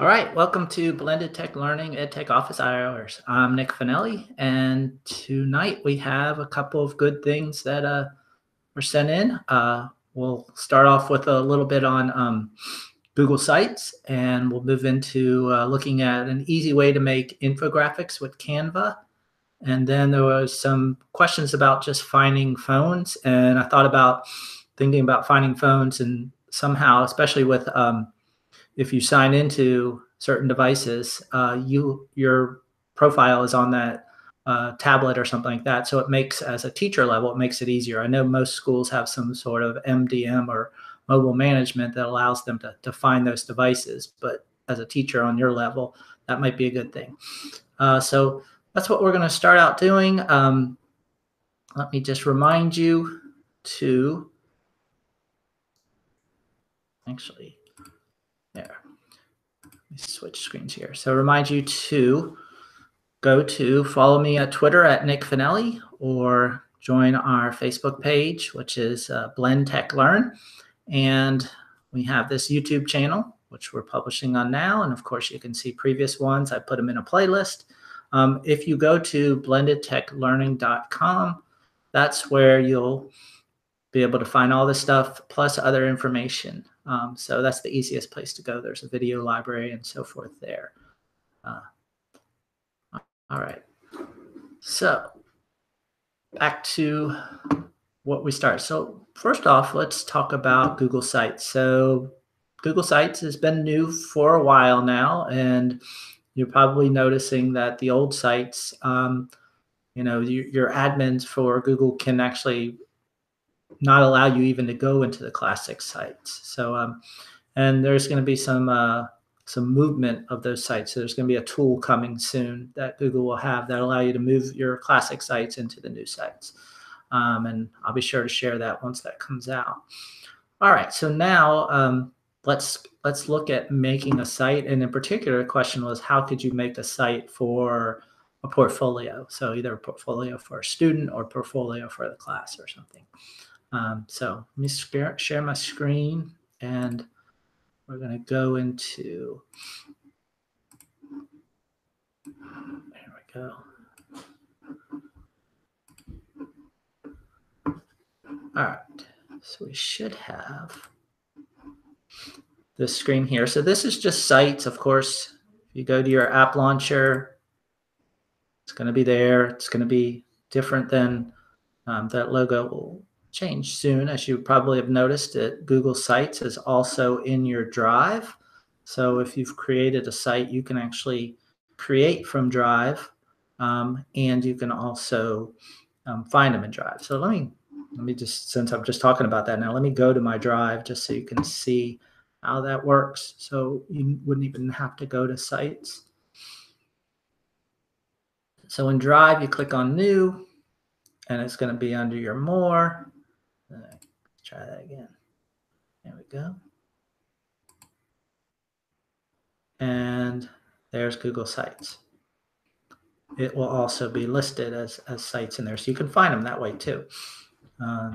All right, welcome to Blended Tech Learning EdTech Office Hours. I'm Nick Finelli, and tonight we have a couple of good things that uh, were sent in. Uh, we'll start off with a little bit on um, Google Sites, and we'll move into uh, looking at an easy way to make infographics with Canva. And then there was some questions about just finding phones, and I thought about thinking about finding phones and somehow, especially with um, if you sign into certain devices, uh, you your profile is on that uh, tablet or something like that. So it makes, as a teacher level, it makes it easier. I know most schools have some sort of MDM or mobile management that allows them to, to find those devices. But as a teacher on your level, that might be a good thing. Uh, so that's what we're going to start out doing. Um, let me just remind you to actually me switch screens here. So remind you to go to follow me at Twitter at Nick Finelli or join our Facebook page, which is uh, Blend Tech Learn. And we have this YouTube channel, which we're publishing on now. And of course, you can see previous ones. I put them in a playlist. Um, if you go to blendedtechlearning.com, that's where you'll be able to find all this stuff plus other information. Um, so that's the easiest place to go. There's a video library and so forth there. Uh, all right. So back to what we start. So first off, let's talk about Google Sites. So Google Sites has been new for a while now, and you're probably noticing that the old sites, um, you know, your, your admins for Google can actually not allow you even to go into the classic sites. So, um, and there's going to be some uh, some movement of those sites. So there's going to be a tool coming soon that Google will have that allow you to move your classic sites into the new sites. Um, and I'll be sure to share that once that comes out. All right, so now um, let's let's look at making a site. And in particular, the question was how could you make a site for a portfolio? So either a portfolio for a student or portfolio for the class or something. Um, so let me share my screen and we're going to go into, there we go. All right, so we should have this screen here. So this is just sites, of course. If you go to your app launcher, it's going to be there. It's going to be different than um, that logo change soon. As you probably have noticed, it, Google Sites is also in your Drive. So if you've created a site, you can actually create from Drive, um, and you can also um, find them in Drive. So let me let me just since I'm just talking about that now, let me go to my Drive just so you can see how that works. So you wouldn't even have to go to Sites. So in Drive, you click on New, and it's going to be under your More. Let's try that again. There we go. And there's Google Sites. It will also be listed as, as sites in there, so you can find them that way too. Uh,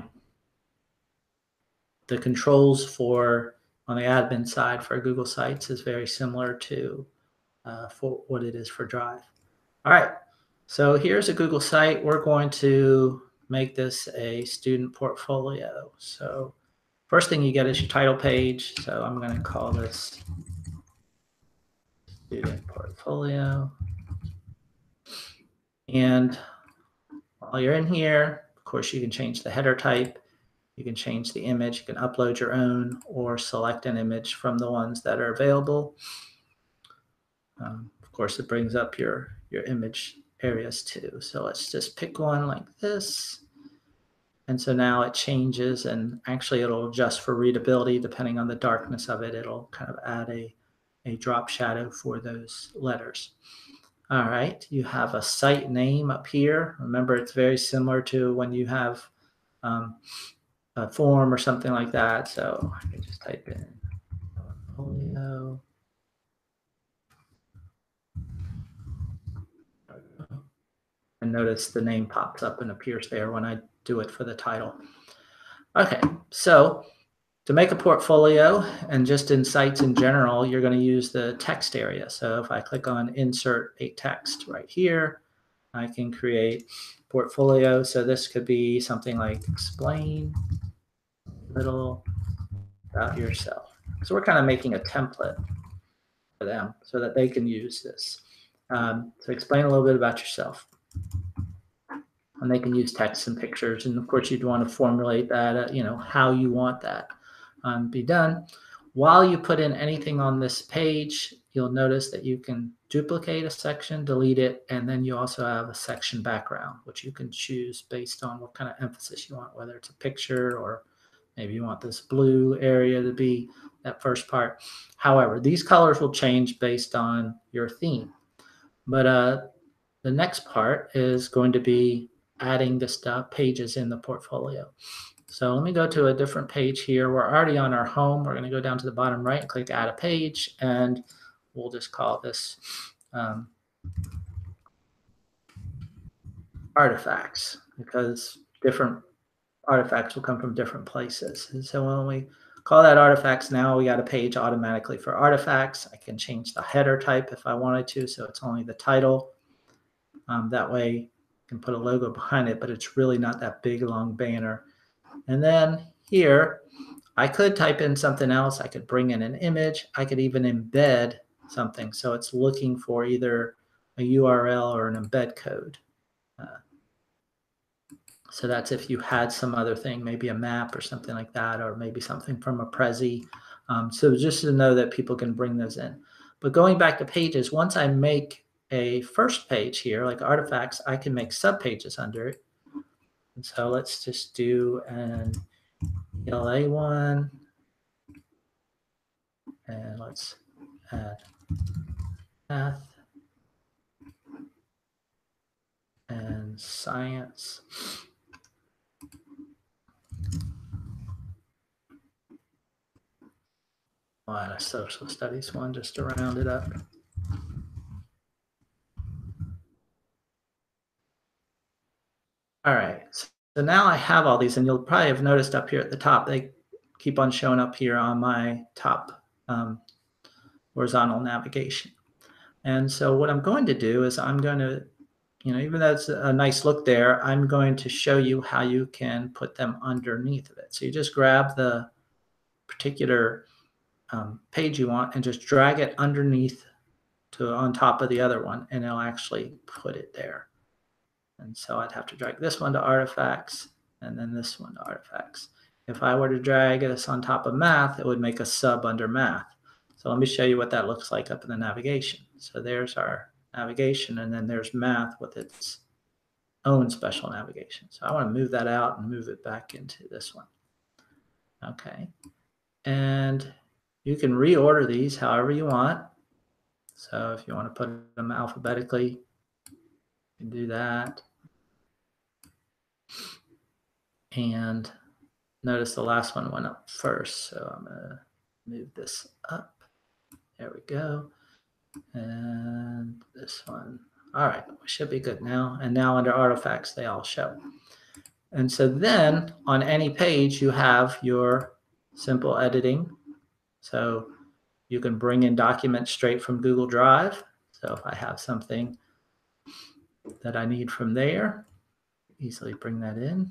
the controls for on the admin side for Google Sites is very similar to uh, for what it is for Drive. All right, so here's a Google site. We're going to make this a student portfolio. So first thing you get is your title page. So I'm going to call this student portfolio. And while you're in here, of course, you can change the header type. You can change the image. You can upload your own or select an image from the ones that are available. Um, of course, it brings up your, your image areas too. So let's just pick one like this. And so now it changes and actually it'll adjust for readability depending on the darkness of it. It'll kind of add a, a drop shadow for those letters. All right, you have a site name up here. Remember, it's very similar to when you have um, a form or something like that. So I can just type in portfolio. And notice the name pops up and appears there when I do it for the title. Okay, so to make a portfolio and just in sites in general, you're going to use the text area. So if I click on insert a text right here, I can create portfolio. So this could be something like explain a little about yourself. So we're kind of making a template for them so that they can use this. Um, so explain a little bit about yourself. And they can use text and pictures. And of course, you'd want to formulate that, uh, you know, how you want that um, be done. While you put in anything on this page, you'll notice that you can duplicate a section, delete it, and then you also have a section background, which you can choose based on what kind of emphasis you want, whether it's a picture or maybe you want this blue area to be that first part. However, these colors will change based on your theme. But uh, the next part is going to be adding the stuff, pages in the portfolio. So let me go to a different page here. We're already on our home. We're going to go down to the bottom right click add a page. And we'll just call this um, artifacts because different artifacts will come from different places. And so when we call that artifacts now, we got a page automatically for artifacts. I can change the header type if I wanted to. So it's only the title. Um, that way you can put a logo behind it, but it's really not that big long banner. And then here, I could type in something else. I could bring in an image. I could even embed something. So it's looking for either a URL or an embed code. Uh, so that's if you had some other thing, maybe a map or something like that, or maybe something from a Prezi. Um, so just to know that people can bring those in. But going back to pages, once I make a first page here, like artifacts, I can make subpages under it. And so let's just do an ELA one. And let's add math and science. And a social studies one just to round it up. All right. So now I have all these, and you'll probably have noticed up here at the top, they keep on showing up here on my top um, horizontal navigation. And so what I'm going to do is I'm going to, you know, even though it's a nice look there, I'm going to show you how you can put them underneath of it. So you just grab the particular um, page you want and just drag it underneath to on top of the other one, and it'll actually put it there. And so I'd have to drag this one to artifacts and then this one to artifacts. If I were to drag this on top of math, it would make a sub under math. So let me show you what that looks like up in the navigation. So there's our navigation, and then there's math with its own special navigation. So I want to move that out and move it back into this one. Okay. And you can reorder these however you want. So if you want to put them alphabetically, can do that. And notice the last one went up first. So I'm going to move this up. There we go. And this one. All right, we should be good now. And now under artifacts, they all show. And so then on any page, you have your simple editing. So you can bring in documents straight from Google Drive. So if I have something that I need from there. Easily bring that in.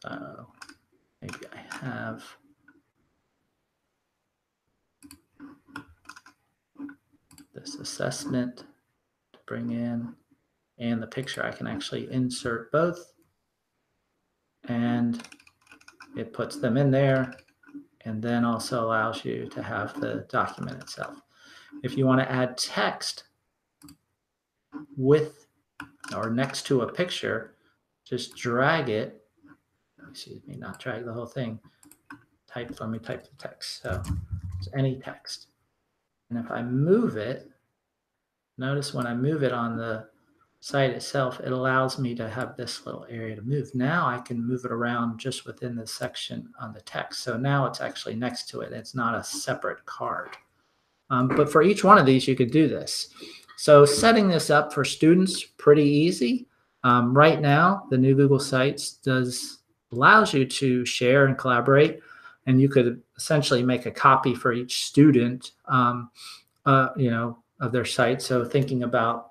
So maybe I have this assessment to bring in and the picture. I can actually insert both and it puts them in there and then also allows you to have the document itself. If you want to add text with or next to a picture, just drag it. Excuse me, not drag the whole thing. Type, let me type the text. So it's any text. And if I move it, notice when I move it on the site itself, it allows me to have this little area to move. Now I can move it around just within the section on the text. So now it's actually next to it. It's not a separate card. Um, but for each one of these, you could do this. So setting this up for students, pretty easy. Um, right now, the new Google Sites does allows you to share and collaborate, and you could essentially make a copy for each student, um, uh, you know, of their site. So thinking about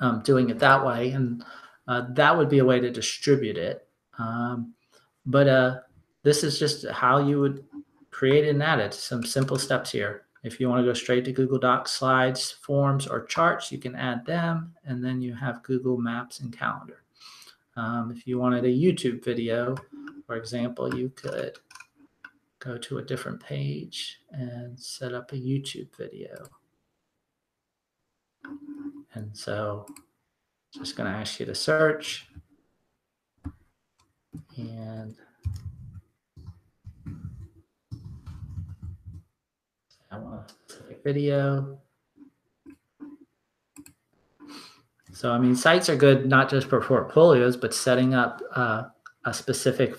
um, doing it that way, and uh, that would be a way to distribute it. Um, but uh, this is just how you would create and add it. Some simple steps here. If you want to go straight to Google Docs, slides, forms, or charts, you can add them, and then you have Google Maps and Calendar. Um, if you wanted a YouTube video, for example, you could go to a different page and set up a YouTube video. And so just going to ask you to search and I want a video. So, I mean, sites are good not just for portfolios, but setting up uh, a specific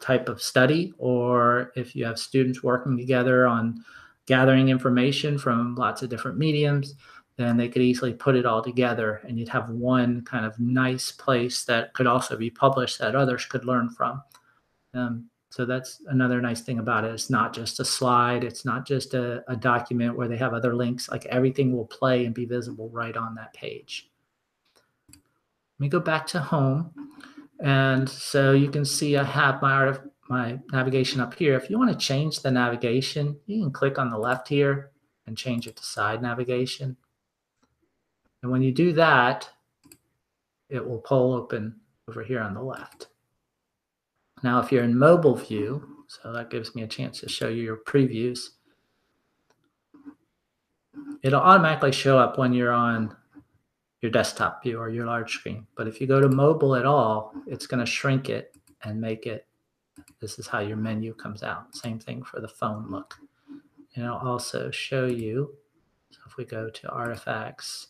type of study, or if you have students working together on gathering information from lots of different mediums, then they could easily put it all together and you'd have one kind of nice place that could also be published that others could learn from. Um, so that's another nice thing about it. It's not just a slide, it's not just a, a document where they have other links, like everything will play and be visible right on that page. Let me go back to home. And so you can see I have my art of my navigation up here. If you want to change the navigation, you can click on the left here and change it to side navigation. And when you do that, it will pull open over here on the left. Now, if you're in mobile view, so that gives me a chance to show you your previews, it'll automatically show up when you're on your desktop view or your large screen. But if you go to mobile at all, it's going to shrink it and make it, this is how your menu comes out. Same thing for the phone look. And it'll also show you, so if we go to artifacts,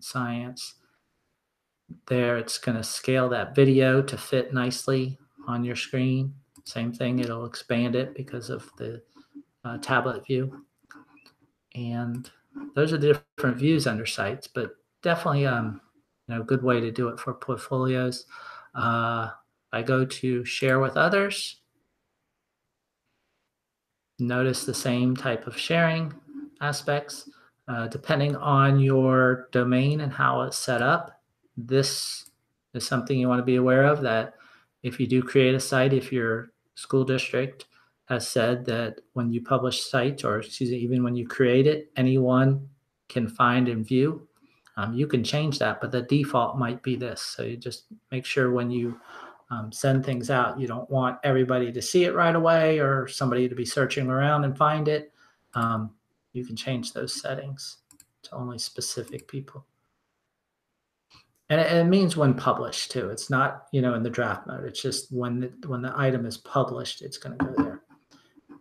science. There, it's going to scale that video to fit nicely on your screen. Same thing, it'll expand it because of the uh, tablet view. And those are the different views under sites, but definitely um, you know, good way to do it for portfolios. Uh, I go to share with others. Notice the same type of sharing aspects. Uh, depending on your domain and how it's set up, this is something you want to be aware of that if you do create a site, if your school district has said that when you publish sites, or excuse me, even when you create it, anyone can find and view, um, you can change that, but the default might be this. So you just make sure when you um, send things out, you don't want everybody to see it right away or somebody to be searching around and find it. Um, you can change those settings to only specific people. And it, it, means when published too. It's not, you know, in the draft mode. It's just when the, when the item is published, it's going to go there.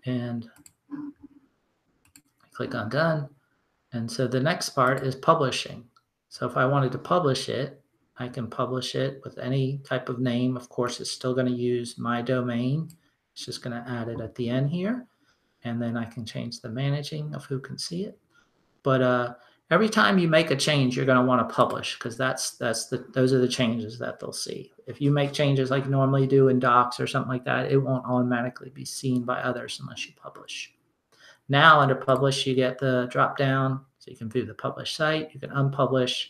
And I click on done. And so the next part is publishing. So if I wanted to publish it, I can publish it with any type of name. Of course, it's still going to use my domain. It's just going to add it at the end here and then I can change the managing of who can see it. But uh, every time you make a change, you're going to want to publish because that's that's the those are the changes that they'll see. If you make changes like you normally do in Docs or something like that, it won't automatically be seen by others unless you publish. Now under Publish, you get the drop down, so you can view the published site. You can unpublish,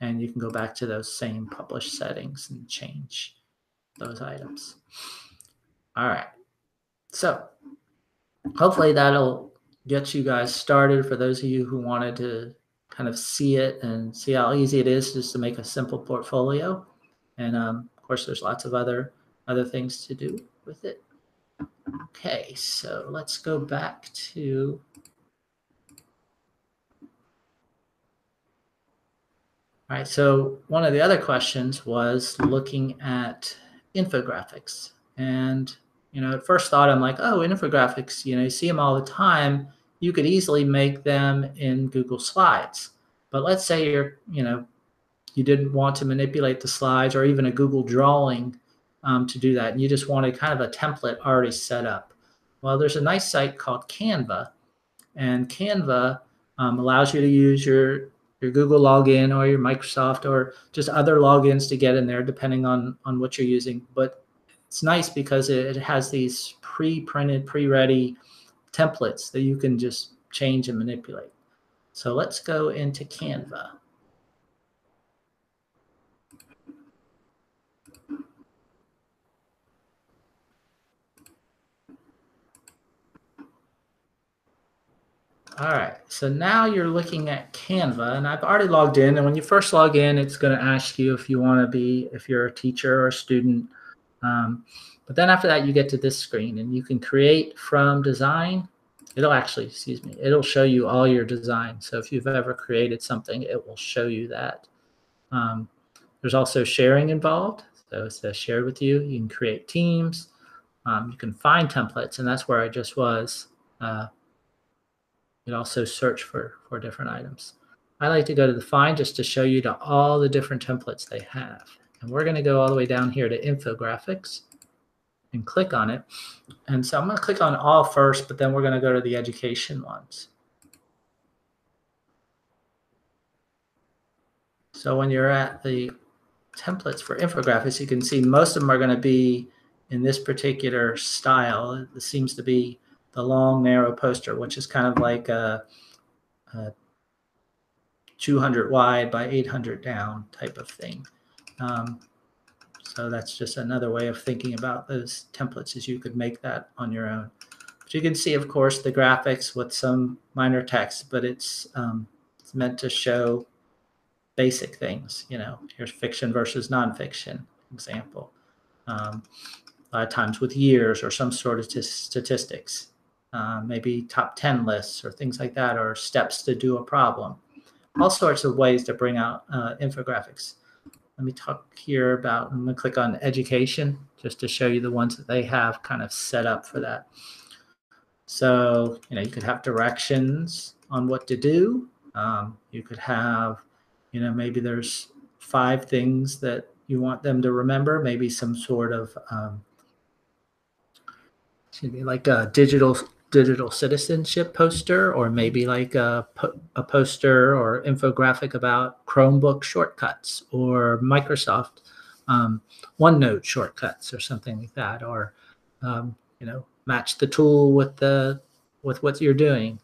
and you can go back to those same published settings and change those items. All right. So hopefully that'll get you guys started for those of you who wanted to kind of see it and see how easy it is just to make a simple portfolio. And um, of course, there's lots of other other things to do with it. Okay, so let's go back to All right, so one of the other questions was looking at infographics. And you know, at first thought, I'm like, oh, infographics, you know, you see them all the time. You could easily make them in Google Slides. But let's say you're, you know, you didn't want to manipulate the slides or even a Google drawing um, to do that. And you just wanted kind of a template already set up. Well, there's a nice site called Canva. And Canva um, allows you to use your your Google login or your Microsoft or just other logins to get in there, depending on on what you're using. But it's nice because it, has these pre-printed, pre-ready templates that you can just change and manipulate. So let's go into Canva. All right, so now you're looking at Canva and I've already logged in. And when you first log in, it's going to ask you if you want to be, if you're a teacher or a student. Um, but then after that, you get to this screen and you can create from design. It'll actually, excuse me, it'll show you all your design. So if you've ever created something, it will show you that. Um, there's also sharing involved. So it says shared with you. You can create teams. Um, you can find templates, and that's where I just was. Uh, you can also search for, for different items. I like to go to the find just to show you to all the different templates they have. And we're going to go all the way down here to infographics and click on it. And so I'm going to click on all first, but then we're going to go to the education ones. So when you're at the templates for infographics, you can see most of them are going to be in this particular style. It seems to be the long narrow poster, which is kind of like a, a 200 wide by 800 down type of thing. Um, so that's just another way of thinking about those templates is you could make that on your own. But you can see, of course, the graphics with some minor text, but it's, um, it's meant to show basic things. You know, here's fiction versus nonfiction example. Um, a lot of times with years or some sort of statistics uh, maybe top 10 lists or things like that, or steps to do a problem. All sorts of ways to bring out uh, infographics. Let me talk here about, I'm going to click on education just to show you the ones that they have kind of set up for that. So, you know, you could have directions on what to do. Um, you could have, you know, maybe there's five things that you want them to remember, maybe some sort of, um, excuse me, like a digital digital citizenship poster or maybe like a, a poster or infographic about Chromebook shortcuts or Microsoft um, OneNote shortcuts or something like that, or um, you know, match the tool with the with what you're doing.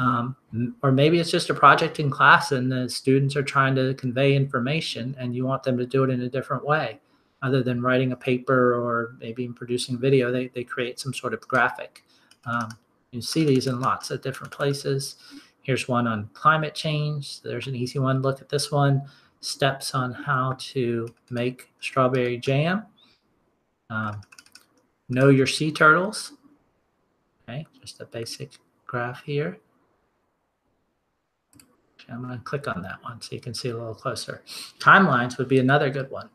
Um, or maybe it's just a project in class and the students are trying to convey information and you want them to do it in a different way other than writing a paper or maybe producing video they, they create some sort of graphic um, you see these in lots of different places. Here's one on climate change. There's an easy one. Look at this one. Steps on how to make strawberry jam. Um, know your sea turtles. Okay, just a basic graph here. Okay, I'm going to click on that one so you can see a little closer. Timelines would be another good one.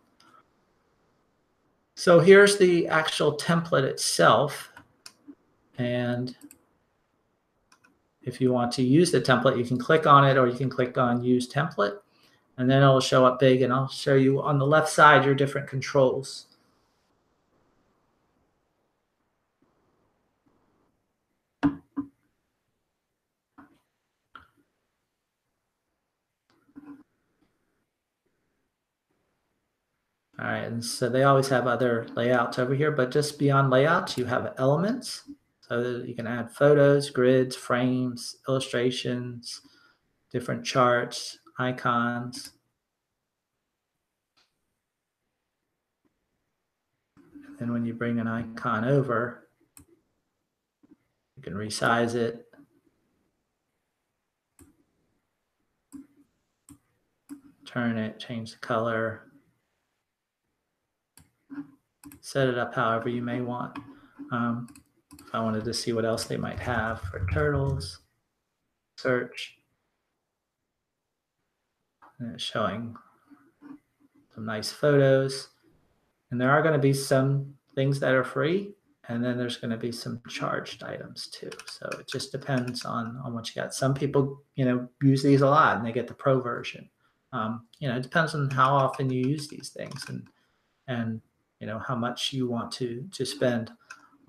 So here's the actual template itself. And if you want to use the template, you can click on it or you can click on use template and then it'll show up big and I'll show you on the left side your different controls. All right, and so they always have other layouts over here, but just beyond layouts, you have elements. So you can add photos, grids, frames, illustrations, different charts, icons. And when you bring an icon over, you can resize it. Turn it, change the color, set it up however you may want. Um, I wanted to see what else they might have for turtles. Search. And it's showing some nice photos. And there are going to be some things that are free. And then there's going to be some charged items too. So it just depends on, on what you got. Some people, you know, use these a lot and they get the pro version. Um, you know, it depends on how often you use these things and, and, you know, how much you want to, to spend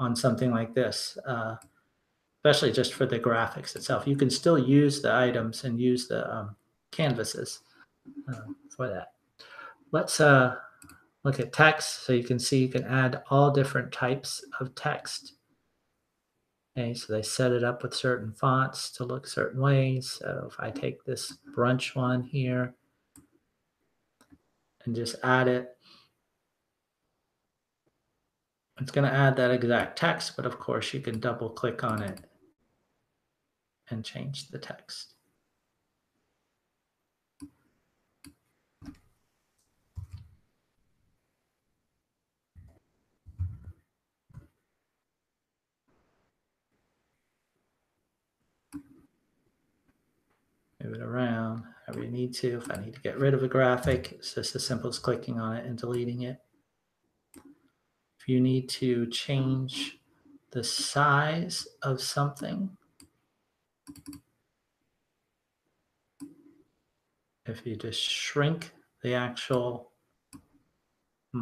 on something like this, uh, especially just for the graphics itself. You can still use the items and use the um, canvases uh, for that. Let's uh, look at text. So you can see you can add all different types of text. Okay, so they set it up with certain fonts to look certain ways. So if I take this brunch one here and just add it, it's going to add that exact text, but of course you can double click on it and change the text. move it around however you need to. If I need to get rid of a graphic, it's just as simple as clicking on it and deleting it. If you need to change the size of something, if you just shrink the actual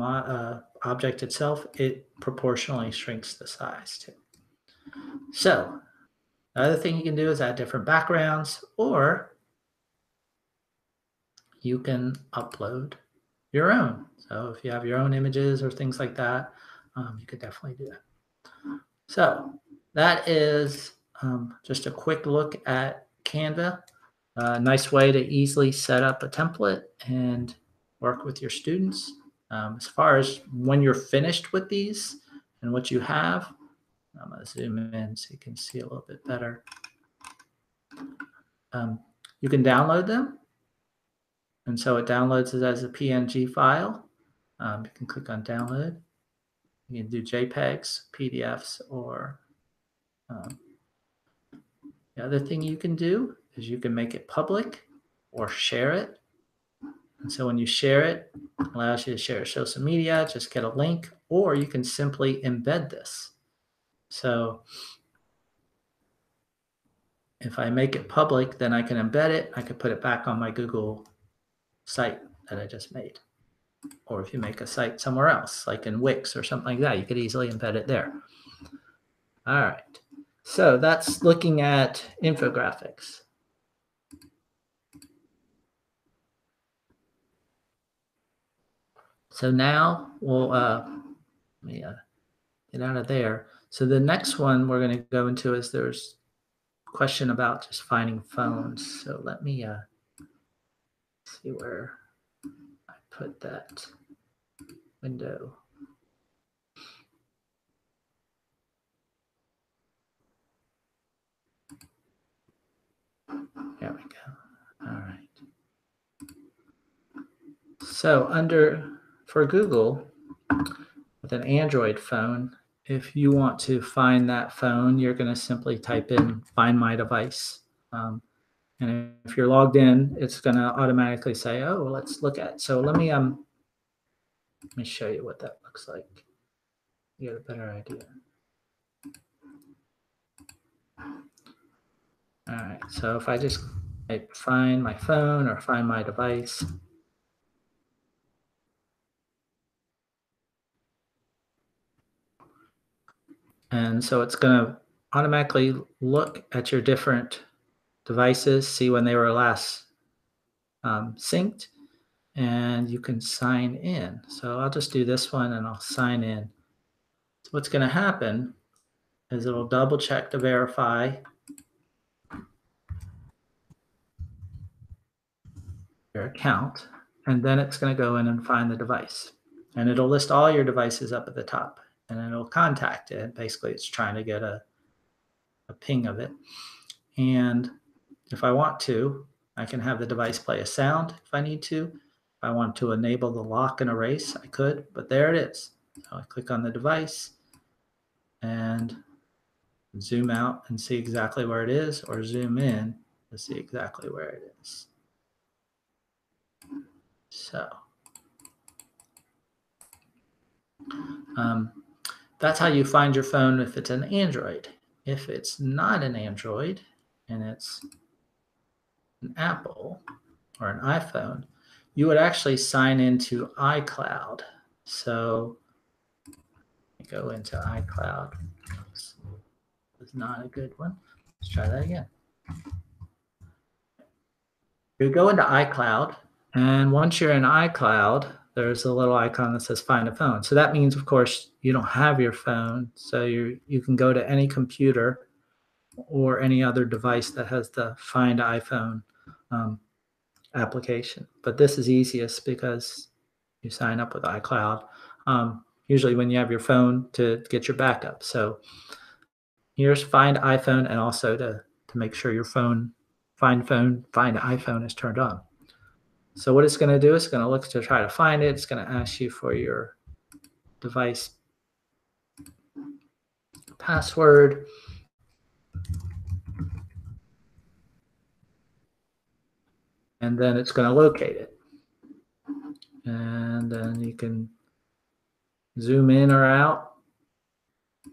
uh, object itself, it proportionally shrinks the size too. So the other thing you can do is add different backgrounds, or you can upload your own. So if you have your own images or things like that, um, you could definitely do that. So that is um, just a quick look at Canva. A nice way to easily set up a template and work with your students. Um, as far as when you're finished with these and what you have, I'm going to zoom in so you can see a little bit better. Um, you can download them. And so it downloads it as a PNG file. Um, you can click on download. You can do JPEGs, PDFs, or um, the other thing you can do is you can make it public or share it. And so when you share it, it allows you to share it social media, just get a link, or you can simply embed this. So if I make it public, then I can embed it. I can put it back on my Google site that I just made. Or if you make a site somewhere else, like in Wix or something like that, you could easily embed it there. All right. So that's looking at infographics. So now we'll uh, let me uh, get out of there. So the next one we're going to go into is there's question about just finding phones. So let me uh, see where put that window. There we go. All right. So under for Google with an Android phone, if you want to find that phone, you're going to simply type in find my device. Um, and if you're logged in, it's going to automatically say, oh, let's look at. So let me um, let me show you what that looks like. You get a better idea. All right, so if I just type find my phone or find my device, And so it's going to automatically look at your different devices, see when they were last um, synced, and you can sign in. So I'll just do this one and I'll sign in. So what's going to happen is it'll double check to verify your account, and then it's going to go in and find the device. And it'll list all your devices up at the top and it'll contact it. Basically, it's trying to get a, a ping of it. And if I want to, I can have the device play a sound if I need to. If I want to enable the lock and erase, I could, but there it is. So I click on the device and zoom out and see exactly where it is, or zoom in to see exactly where it is. So, um, that's how you find your phone if it's an Android. If it's not an Android and it's an Apple or an iPhone, you would actually sign into iCloud. So go into iCloud. It's not a good one. Let's try that again. you go into iCloud, and once you're in iCloud, there's a little icon that says find a phone. So that means, of course, you don't have your phone. So you you can go to any computer or any other device that has the find iPhone um, application. But this is easiest because you sign up with iCloud. Um, usually when you have your phone to get your backup. So here's find iPhone and also to, to make sure your phone, find phone, find iPhone is turned on. So what it's going to do is going to look to try to find it. It's going to ask you for your device password. And then it's going to locate it. And then you can zoom in or out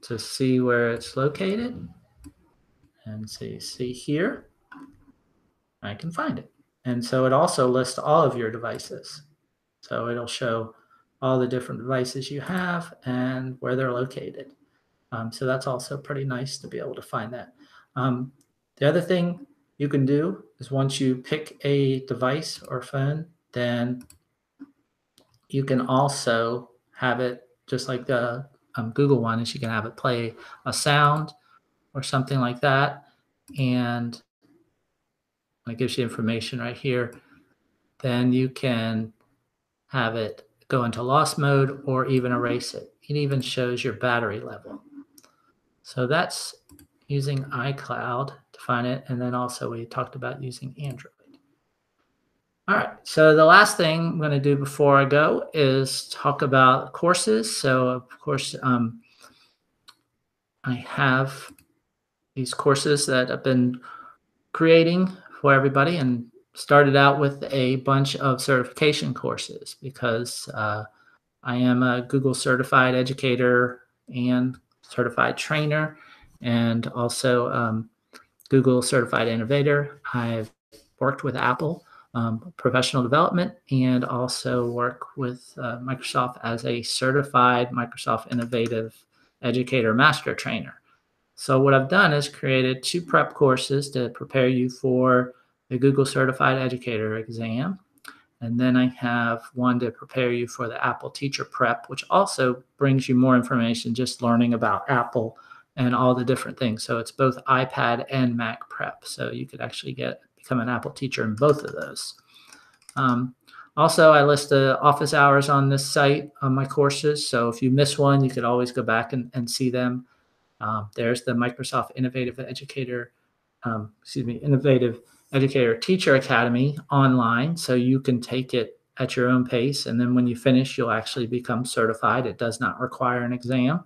to see where it's located. And see, see here, I can find it. And so it also lists all of your devices. So it'll show all the different devices you have and where they're located. Um, so that's also pretty nice to be able to find that. Um, the other thing you can do is once you pick a device or phone, then you can also have it just like the um, Google one is you can have it play a sound or something like that. And it gives you information right here. Then you can have it go into lost mode or even erase it. It even shows your battery level. So that's using iCloud find it. And then also we talked about using Android. All right, so the last thing I'm going to do before I go is talk about courses. So of course, um, I have these courses that I've been creating for everybody and started out with a bunch of certification courses because uh, I am a Google certified educator and certified trainer and also um, Google certified innovator. I've worked with Apple um, professional development and also work with uh, Microsoft as a certified Microsoft Innovative Educator Master Trainer. So what I've done is created two prep courses to prepare you for the Google Certified Educator exam. And then I have one to prepare you for the Apple Teacher Prep, which also brings you more information just learning about Apple and all the different things. So it's both iPad and Mac Prep. So you could actually get become an Apple teacher in both of those. Um, also, I list the office hours on this site on my courses. So if you miss one, you could always go back and, and see them. Um, there's the Microsoft Innovative Educator, um, excuse me, Innovative Educator Teacher Academy online. So you can take it at your own pace. And then when you finish, you'll actually become certified. It does not require an exam.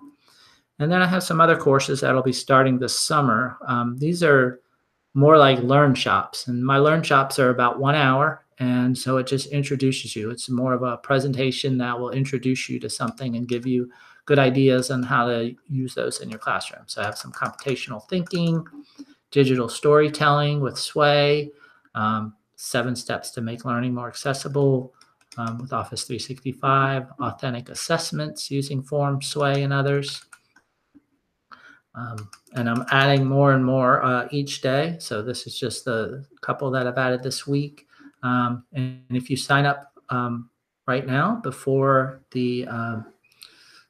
And then I have some other courses that'll be starting this summer. Um, these are more like learn shops. And my learn shops are about one hour. And so it just introduces you. It's more of a presentation that will introduce you to something and give you good ideas on how to use those in your classroom. So I have some computational thinking, digital storytelling with Sway, um, seven steps to make learning more accessible um, with Office 365, authentic assessments using Form, Sway, and others. Um, and I'm adding more and more uh, each day. So this is just the couple that I've added this week. Um, and, if you sign up um, right now before the um,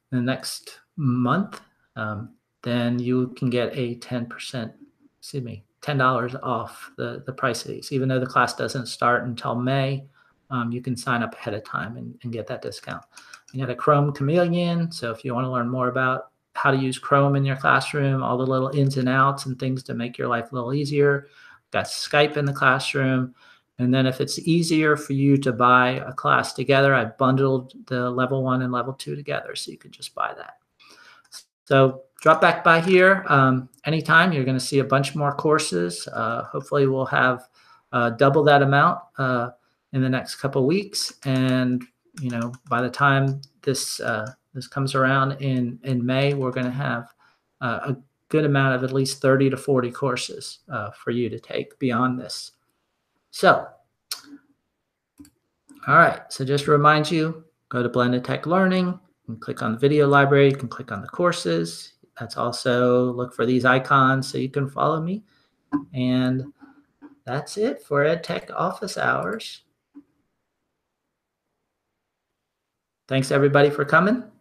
the next month, um, then you can get a 10%, excuse me, $10 off the, the price of these. Even though the class doesn't start until May, um, you can sign up ahead of time and, and get that discount. You got a Chrome Chameleon. So if you want to learn more about how to use Chrome in your classroom, all the little ins and outs and things to make your life a little easier. Got Skype in the classroom. And then if it's easier for you to buy a class together, I've bundled the level one and level two together. So you can just buy that. So drop back by here um, anytime. You're going to see a bunch more courses. Uh, hopefully we'll have uh, double that amount uh, in the next couple weeks. And, you know, by the time this uh, this comes around in in May, we're going to have uh, a good amount of at least 30 to 40 courses uh, for you to take beyond this. So, all right. So just to remind you, go to Blended Tech Learning and click on the video library. You can click on the courses. That's also look for these icons so you can follow me. And that's it for EdTech office hours. Thanks everybody for coming,